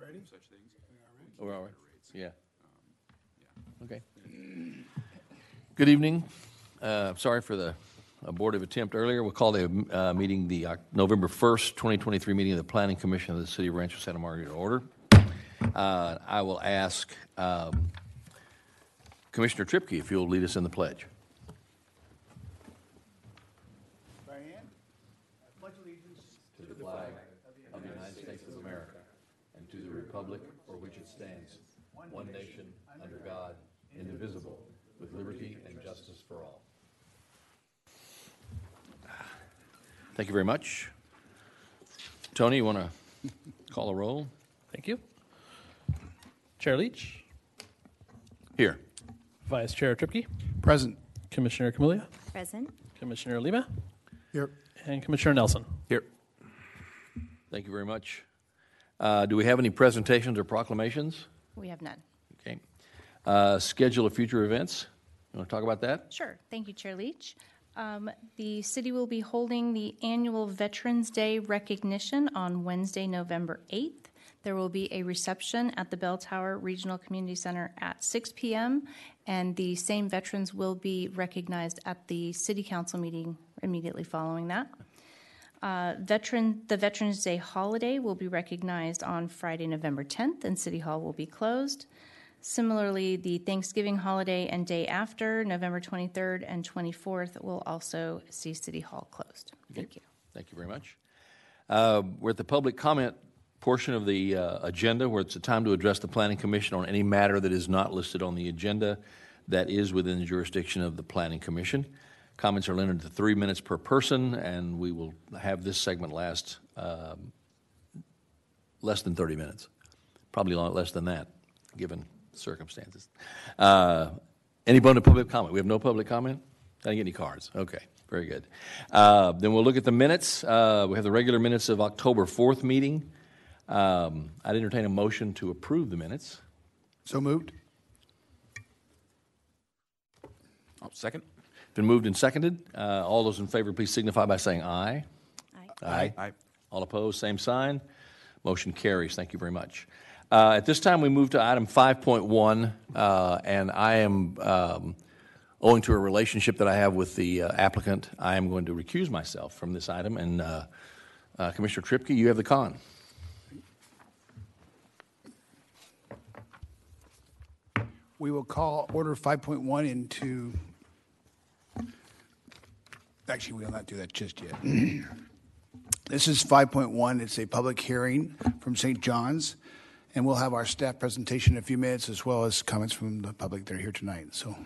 already? such things. We're all right. Yeah. Okay. Good evening. Uh, Sorry for the abortive attempt earlier. We'll call the uh, meeting the Oc- November 1st, 2023 meeting of the Planning Commission of the City of Rancho Santa Margarita to order. Uh, I will ask um, Commissioner Tripke if you'll lead us in the pledge. Right hand. I pledge allegiance To the flag of the United States of America and to the republic for which it stands, one nation, under God, indivisible, with liberty and justice for all. Thank you very much. Tony, you want to call a roll? Thank you. Chair Leach, Here. Vice Chair Tripke, Present. Commissioner Camellia, Present. Commissioner Lima, Here. and Commissioner Nelson. Here. Thank you very much. Uh, Do we have any presentations or proclamations? We have none. Okay. Uh, Schedule of future events? You want to talk about that? Sure. Thank you, Chair Leach. Um, the city will be holding the annual Veterans Day recognition on Wednesday, November 8th. There will be a reception at the Bell Tower Regional Community Center at 6 p.m., and the same veterans will be recognized at the City Council meeting immediately following that. Uh, veteran, the Veterans Day holiday will be recognized on Friday, November 10th, and City Hall will be closed. Similarly, the Thanksgiving holiday and day after, November 23rd and 24th, will also see City Hall closed. Thank you. Thank you very much. Uh, We're at the public comment portion of the uh, agenda, where it's a time to address the Planning Commission on any matter that is not listed on the agenda that is within the jurisdiction of the Planning Commission. Comments are limited to three minutes per person, and we will have this segment last um, less than 30 minutes, probably a lot less than that, given circumstances. Uh, Any bone to public comment? We have no public comment? I didn't get any cards. Okay, very good. Uh, Then we'll look at the minutes. Uh, We have the regular minutes of October 4th meeting. Um, I'd entertain a motion to approve the minutes. So moved. Oh, second? Been moved and seconded. Uh, All those in favor, please signify by saying aye. Aye. Aye. Aye. All opposed, same sign. Motion carries. Thank you very much. Uh, At this time, we move to item 5.1, uh, and I am, um, owing to a relationship that I have with the uh, applicant, I am going to recuse myself from this item. And uh, uh, Commissioner Tripke, you have the con. We will call order 5.1 into, actually, we will not do that just yet. This is 5.1. It's a public hearing from St. John's, and we'll have our staff presentation in a few minutes, as well as comments from the public that are here tonight. So,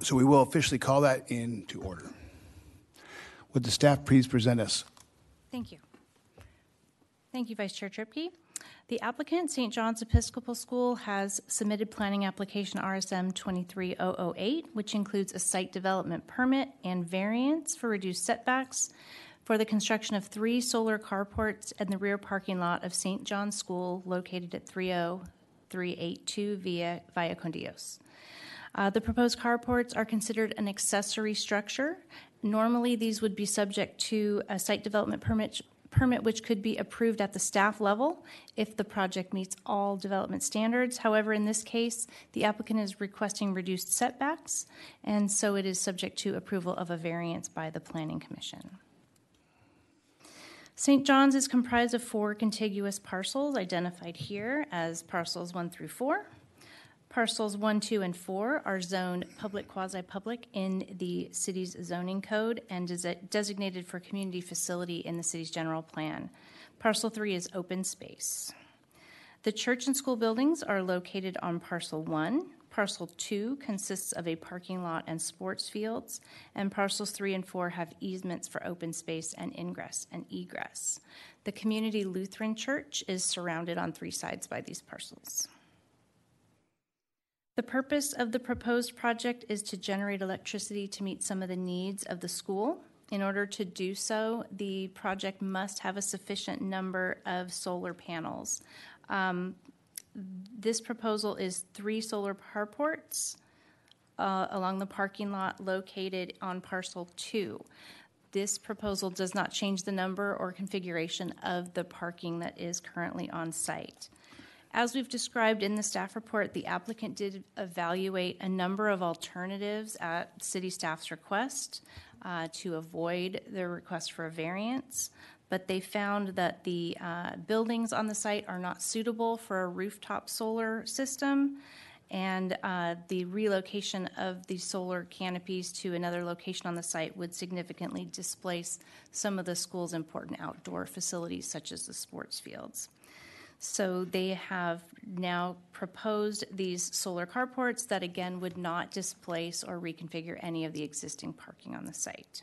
so we will officially call that into order. Would the staff please present us? Thank you. Thank you, Vice Chair Tripke. The applicant, St. John's Episcopal School, has submitted planning application RSM 23008, which includes a site development permit and variance for reduced setbacks for the construction of three solar carports in the rear parking lot of St. John's School located at 30382 via Via Con Dios. Uh, the proposed carports are considered an accessory structure. Normally, these would be subject to a site development permit, permit which could be approved at the staff level if the project meets all development standards. However, in this case, the applicant is requesting reduced setbacks, and so it is subject to approval of a variance by the Planning Commission. St. John's is comprised of four contiguous parcels identified here as parcels one through four. Parcels 1, 2, and 4 are zoned public quasi public in the city's zoning code and desi- designated for community facility in the city's general plan. Parcel 3 is open space. The church and school buildings are located on Parcel 1. Parcel 2 consists of a parking lot and sports fields, and parcels 3 and 4 have easements for open space and ingress and egress. The Community Lutheran Church is surrounded on three sides by these parcels. The purpose of the proposed project is to generate electricity to meet some of the needs of the school. In order to do so, the project must have a sufficient number of solar panels. Um, this proposal is three solar carports uh, along the parking lot located on parcel two. this proposal does not change the number or configuration of the parking that is currently on site. As we've described in the staff report, the applicant did evaluate a number of alternatives at city staff's request uh, to avoid the request for a variance, but they found that the uh, buildings on the site are not suitable for a rooftop solar system, and uh, the relocation of the solar canopies to another location on the site would significantly displace some of the school's important outdoor facilities, such as the sports fields. So they have now proposed these solar carports that again would not displace or reconfigure any of the existing parking on the site.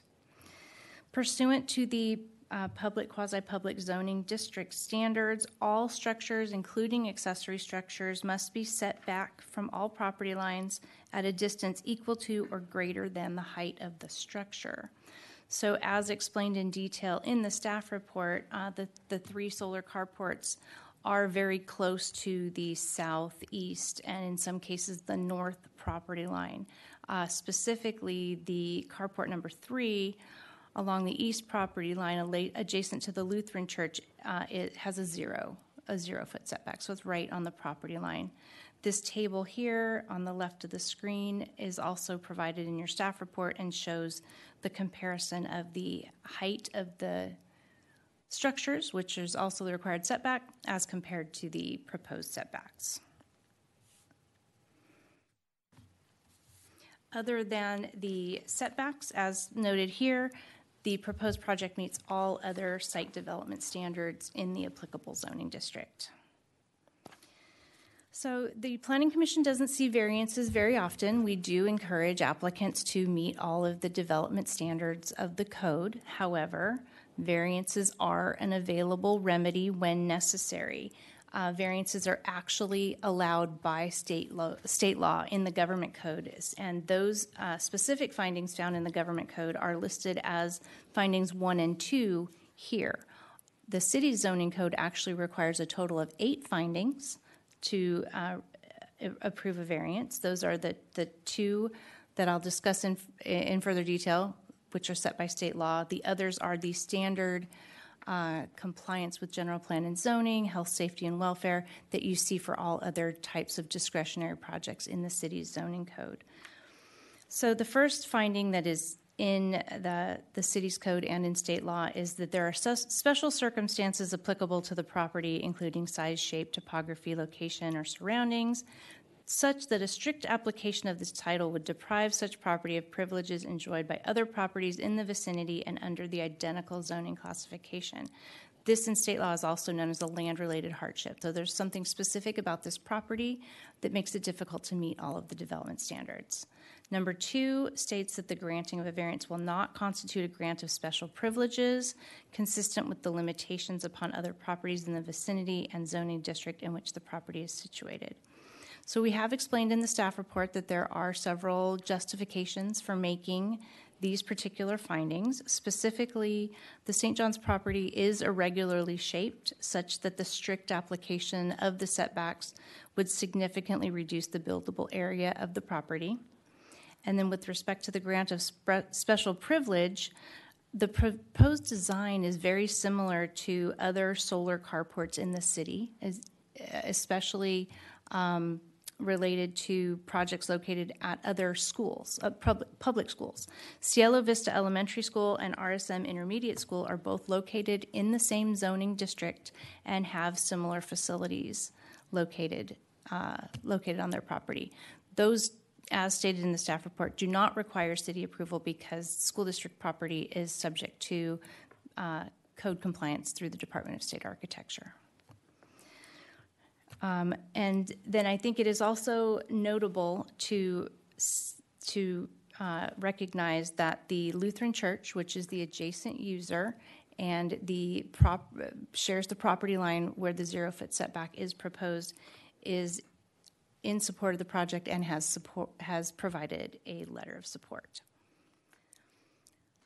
Pursuant to the uh, public quasi public zoning district standards, all structures, including accessory structures, must be set back from all property lines at a distance equal to or greater than the height of the structure. So, as explained in detail in the staff report, uh, the, the three solar carports are very close to the southeast and in some cases the north property line. Uh, specifically, the carport number three along the east property line adjacent to the Lutheran church, uh, it has a zero, a zero foot setback, so it's right on the property line. This table here on the left of the screen is also provided in your staff report and shows the comparison of the height of the structures, which is also the required setback, as compared to the proposed setbacks. Other than the setbacks, as noted here, the proposed project meets all other site development standards in the applicable zoning district. So, the Planning Commission doesn't see variances very often. We do encourage applicants to meet all of the development standards of the code. However, Variances are an available remedy when necessary. Uh, variances are actually allowed by state law, state law in the government code, and those uh, specific findings found in the government code are listed as findings one and two here. The city's zoning code actually requires a total of eight findings to uh, approve a variance. Those are the, the two that I'll discuss in, in further detail which are set by state law. The others are the standard uh, compliance with general plan and zoning, health, safety, and welfare that you see for all other types of discretionary projects in the city's zoning code. So, the first finding that is in the, the city's code and in state law is that there are special circumstances applicable to the property, including size, shape, topography, location, or surroundings, such that a strict application of this title would deprive such property of privileges enjoyed by other properties in the vicinity and under the identical zoning classification. This in state law is also known as a land related hardship. So there's something specific about this property that makes it difficult to meet all of the development standards. Number two states that the granting of a variance will not constitute a grant of special privileges consistent with the limitations upon other properties in the vicinity and zoning district in which the property is situated. So we have explained in the staff report that there are several justifications for making these particular findings. Specifically, the St. John's property is irregularly shaped, such that the strict application of the setbacks would significantly reduce the buildable area of the property. And then, with respect to the grant of spe- special privilege, the proposed design is very similar to other solar carports in the city, especially um, related to projects located at other schools, uh, public, public schools. Cielo Vista Elementary School and RSM Intermediate School are both located in the same zoning district and have similar facilities located uh, located on their property. Those, as stated in the staff report, do not require city approval because school district property is subject to uh, code compliance through the Department of State Architecture. Um, and then I think it is also notable to to uh, recognize that the Lutheran Church, which is the adjacent user and the prop, shares the property line where the zero foot setback is proposed, is in support of the project and has support has provided a letter of support.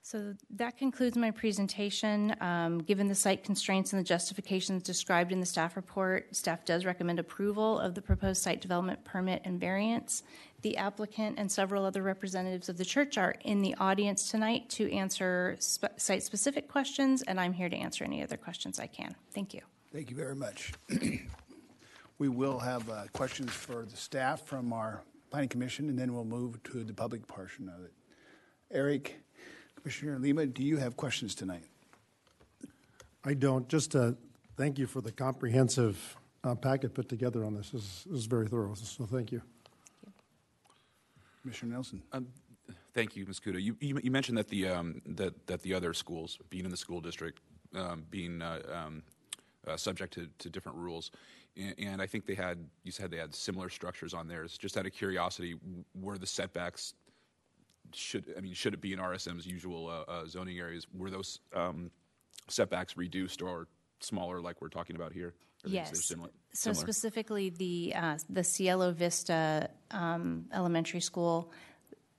So that concludes my presentation. Um, Given the site constraints and the justifications described in the staff report, staff does recommend approval of the proposed site development permit and variance. The applicant and several other representatives of the church are in the audience tonight to answer spe- site-specific questions, and I'm here to answer any other questions I can. Thank you. Thank you very much. We will have uh, questions for the staff from our planning commission, and then we'll move to the public portion of it. Eric, Commissioner Lima, do you have questions tonight? I don't. Just uh, thank you for the comprehensive uh, packet put together on this. This is, is very thorough, so thank you. Commissioner Nelson? Thank you, Ms. Kudo. You, you, you mentioned that the um, that that the other schools, being in the school district, um, being uh, um, uh, subject to, to different rules, and, and I think they had you said they had similar structures on theirs. Just out of curiosity, were the setbacks should I mean should it be in RSM's usual uh, uh, zoning areas? Were those um, setbacks reduced or smaller, like we're talking about here? Or Yes. similar- So similar? specifically, the, uh, the Cielo Vista um, Elementary School,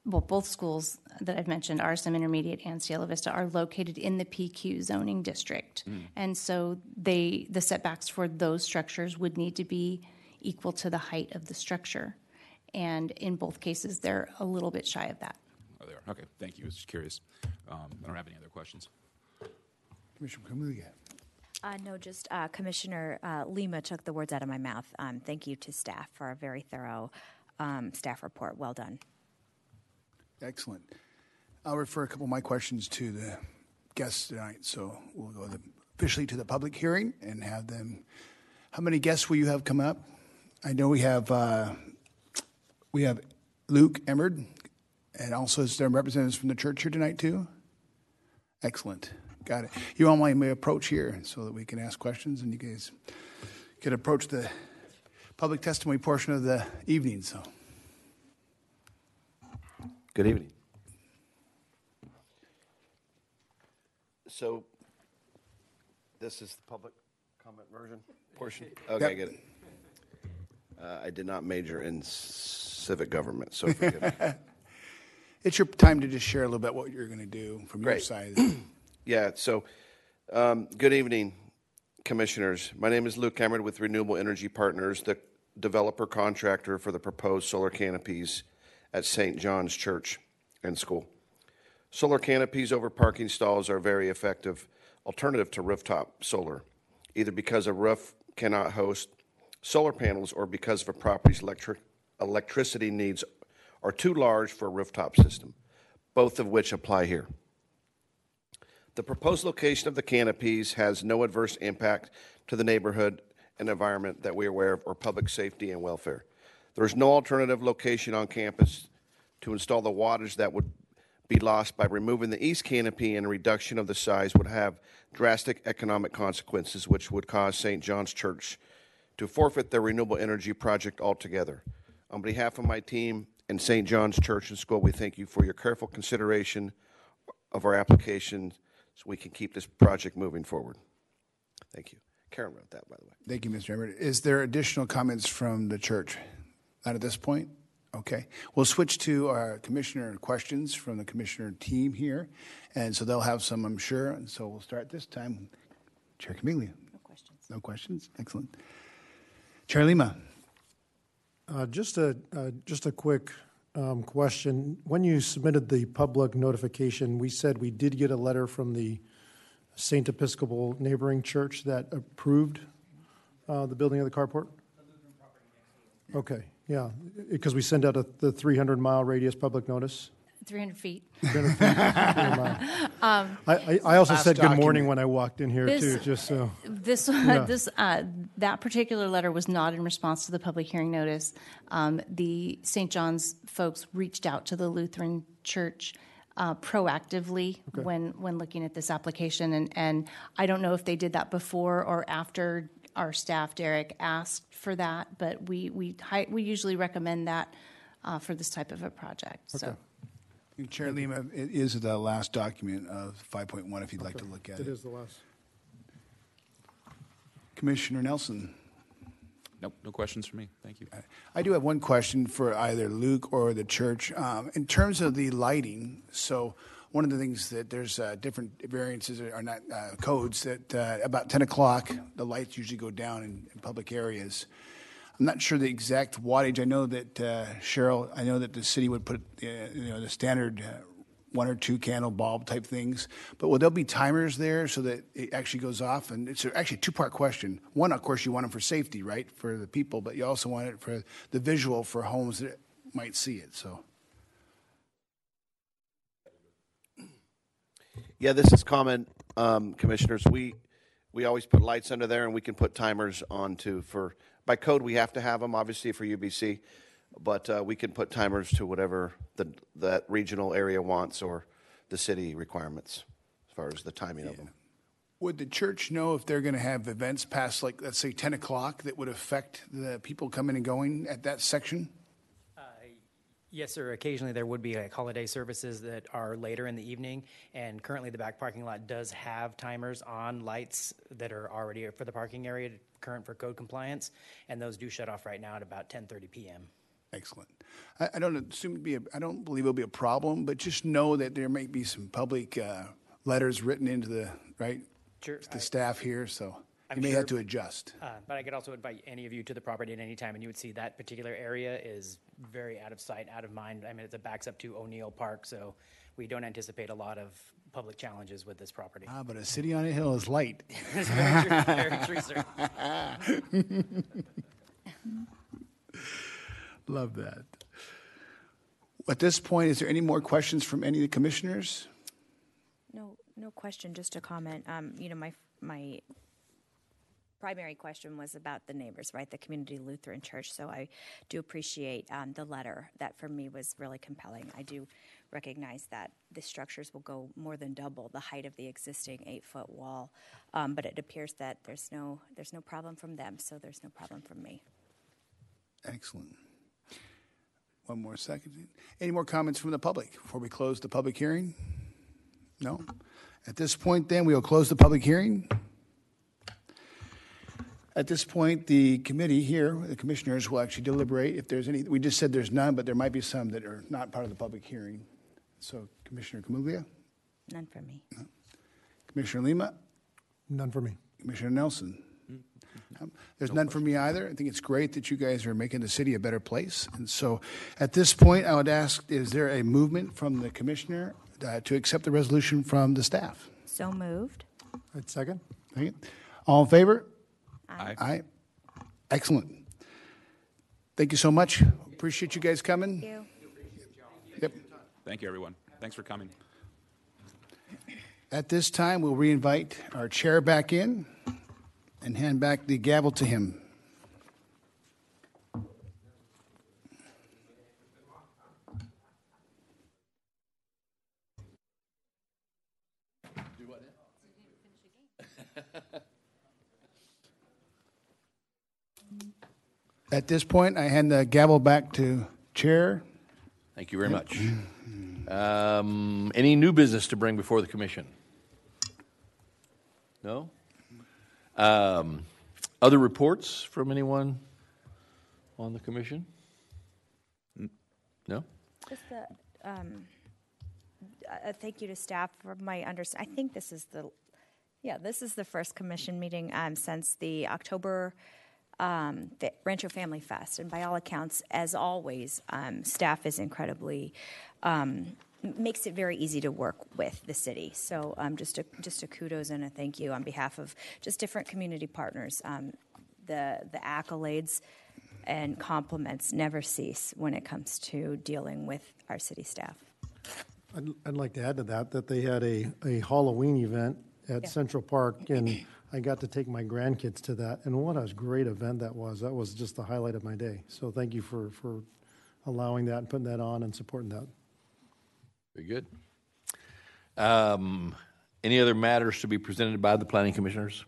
well, both schools that I've mentioned, RSM Intermediate and Cielo Vista, are located in the PQ zoning district. And so they, the setbacks for those structures would need to be equal to the height of the structure. And in both cases, they're a little bit shy of that. Oh, they are. Okay, thank you. I was just curious. Um, I don't have any other questions. Commissioner Camulia? Uh, no, just uh, Commissioner uh, Lima took the words out of my mouth. Um, thank you to staff for a very thorough um, staff report. Well done. Excellent. I'll refer a couple of my questions to the guests tonight, so we'll go the- officially to the public hearing and have them. How many guests will you have come up? I know we have uh, we have Luke Emmerd, and also is there representatives from the church here tonight too? Excellent, got it. You all may approach here so that we can ask questions, and you guys can approach the public testimony portion of the evening. So. Good evening. So, this is the public comment version portion? Okay, I get it. Uh, I did not major in civic government, so forgive me. It's your time to just share a little bit what you're going to do from your Great. side. Yeah, so, um, good evening, commissioners. My name is Luke Cameron with Renewable Energy Partners, the developer contractor for the proposed solar canopies at St. John's Church and School. Solar canopies over parking stalls are a very effective alternative to rooftop solar, either because a roof cannot host solar panels or because of a property's electric, electricity needs are too large for a rooftop system, both of which apply here. The proposed location of the canopies has no adverse impact to the neighborhood and environment that we are aware of or public safety and welfare. There is no alternative location on campus to install the wattage that would be lost by removing the east canopy and a reduction of the size would have drastic economic consequences which would cause St. John's Church to forfeit their renewable energy project altogether. On behalf of my team and St. John's Church and School, we thank you for your careful consideration of our application so we can keep this project moving forward. Thank you. Karen wrote that, by the way. Thank you, Mr. Emmert. Is there additional comments from the church? Not at this point? Okay. We'll switch to our commissioner questions from the commissioner team here. And so they'll have some, I'm sure. And so we'll start this time. Chair Camiglia. No questions. No questions? Excellent. Chair Lima. Uh, Just a, uh, just a quick um, question. When you submitted the public notification, we said we did get a letter from the St. Episcopal neighboring church that approved uh, the building of the carport? Okay, yeah, because we send out a- the 300-mile radius public notice. 300 feet. I, I I also Last said good morning when I walked in here, This- too, just so. This, this, uh, that particular letter was not in response to the public hearing notice. Um, The St. John's folks reached out to the Lutheran Church uh, proactively when, when looking at this application. And, and I don't know if they did that before or after our staff, Derek, asked for that, but we, we, we usually recommend that uh, for this type of a project, so. Chair Lima, it is the last document of 5.1 if you'd like to look at It it. is the last. Commissioner Nelson. Nope, no questions for me. Thank you. I do have one question for either Luke or the church. Um, in terms of the lighting, so one of the things that there's uh, different variances or not uh, codes that uh, about 10 o'clock the lights usually go down in, in public areas. I'm not sure the exact wattage. I know that uh, Cheryl. I know that the city would put uh, you know the standard uh, one or two candle bulb type things, but will there be timers there so that it actually goes off? And it's actually a two part question. One, of course, you want them for safety, right, for the people, but you also want it for the visual for homes that might see it. So. Yeah, this is common, um, commissioners. We, we always put lights under there and we can put timers on too for, by code, we have to have them, obviously, for UBC. But, uh, we can put timers to whatever the, that regional area wants or the city requirements as far as the timing of them. Would the church know if they're going to have events past, like, let's say 10 o'clock that would affect the people coming and going at that section? Yes, sir. Occasionally, there would be like holiday services that are later in the evening, and currently the back parking lot does have timers on lights that are already for the parking area, current for code compliance, and those do shut off right now at about 10:30 p.m. Excellent. I, I don't assume to be. A, I don't believe it'll be a problem, but just know that there may be some public uh, letters written into the right Sure, the I- staff here, so I'm you may sure- have to adjust. Uh, but I could also invite any of you to the property at any time, and you would see that particular area is very out of sight, out of mind. I mean, it backs up to O'Neill Park, so we don't anticipate a lot of public challenges with this property. Ah, but a city on a hill is light. It's very true, very true, sir. Love that. At this point, is there any more questions from any of the commissioners? No, no question, just a comment. Um, you know, my, my primary question was about the neighbors, right? The Community Lutheran Church. So I do appreciate um, the letter. That for me was really compelling. I do recognize that the structures will go more than double the height of the existing eight-foot wall, um, but it appears that there's no there's no problem from them, so there's no problem from me. Excellent. One more second. Any more comments from the public before we close the public hearing? No? At this point, then, we will close the public hearing. At this point, the committee here, the commissioners, will actually deliberate if there's any, we just said there's none, but there might be some that are not part of the public hearing. So Commissioner Camuglia, None for me. Commissioner Lima, None for me. Commissioner Nelson. Um, There's none for me either. I think it's great that you guys are making the city a better place. And so at this point, I would ask, is there a movement from the commissioner uh, to accept the resolution from the staff? So moved. Right, second? Thank you. All in favor? Aye. Aye. Excellent. Thank you so much. Appreciate you guys coming. Thank you. Yep. Thank you, everyone. Thanks for coming. At this time, we'll reinvite our chair back in and hand back the gavel to him. At this point, I hand the gavel back to Chair. Thank you very much. Um, Any new business to bring before the commission? No? Um, Other reports from anyone on the commission? No? Just the, um, uh, thank you to staff for my understanding. I think this is the, yeah, this is the first commission meeting um, since the October um, the Rancho Family Fest, and by all accounts, as always, um, staff is incredibly um, makes it very easy to work with the city. So um, just a just a kudos and a thank you on behalf of just different community partners. Um, the the accolades and compliments never cease when it comes to dealing with our city staff. I'd, I'd like to add to that, that they had a, a Halloween event at Yeah. Central Park, and I got to take my grandkids to that, and what a great event that was. That was just the highlight of my day. So thank you for, for allowing that and putting that on and supporting that. Very good. Um, Any other matters to be presented by the planning commissioners?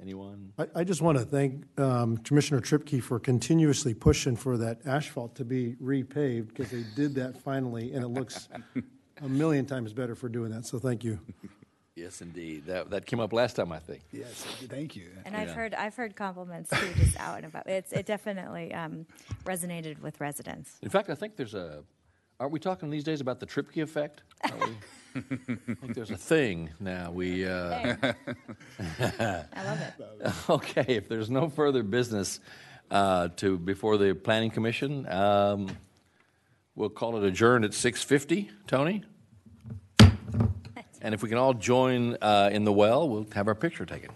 Anyone? I, I just want to thank um, Commissioner Tripke for continuously pushing for that asphalt to be repaved, because they did that finally, and it looks a million times better for doing that, so thank you. Yes, indeed. That, that came up last time, I think. Yes, thank you. And I've Yeah. heard I've heard compliments too, just out and about. It's it definitely um, resonated with residents. In fact, I think there's a, Aren't we talking these days about the Tripke effect? Are we- I think there's a thing now. We, uh, I love it. okay, if there's no further business uh, to, before the Planning Commission, um, we'll call it adjourned at 6:50. Tony? And if we can all join uh, in the well, we'll have our picture taken.